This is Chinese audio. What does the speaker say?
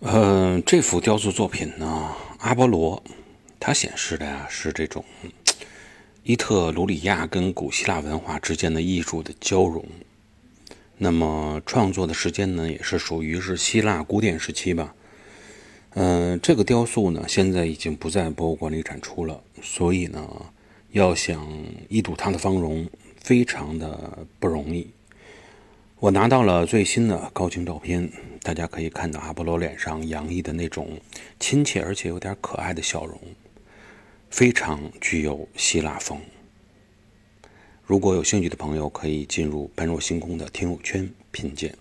呃，这幅雕塑作品呢，阿波罗，它显示的呀是这种 伊特鲁里亚跟古希腊文化之间的艺术的交融。那么创作的时间呢，也是属于是希腊古典时期吧。嗯，这个雕塑呢，现在已经不在博物馆里展出了，所以呢，要想一睹它的芳容，非常的不容易。我拿到了最新的高清照片，大家可以看到阿波罗脸上洋溢的那种亲切而且有点可爱的笑容，非常具有希腊风。如果有兴趣的朋友，可以进入般若星空的听友圈品鉴。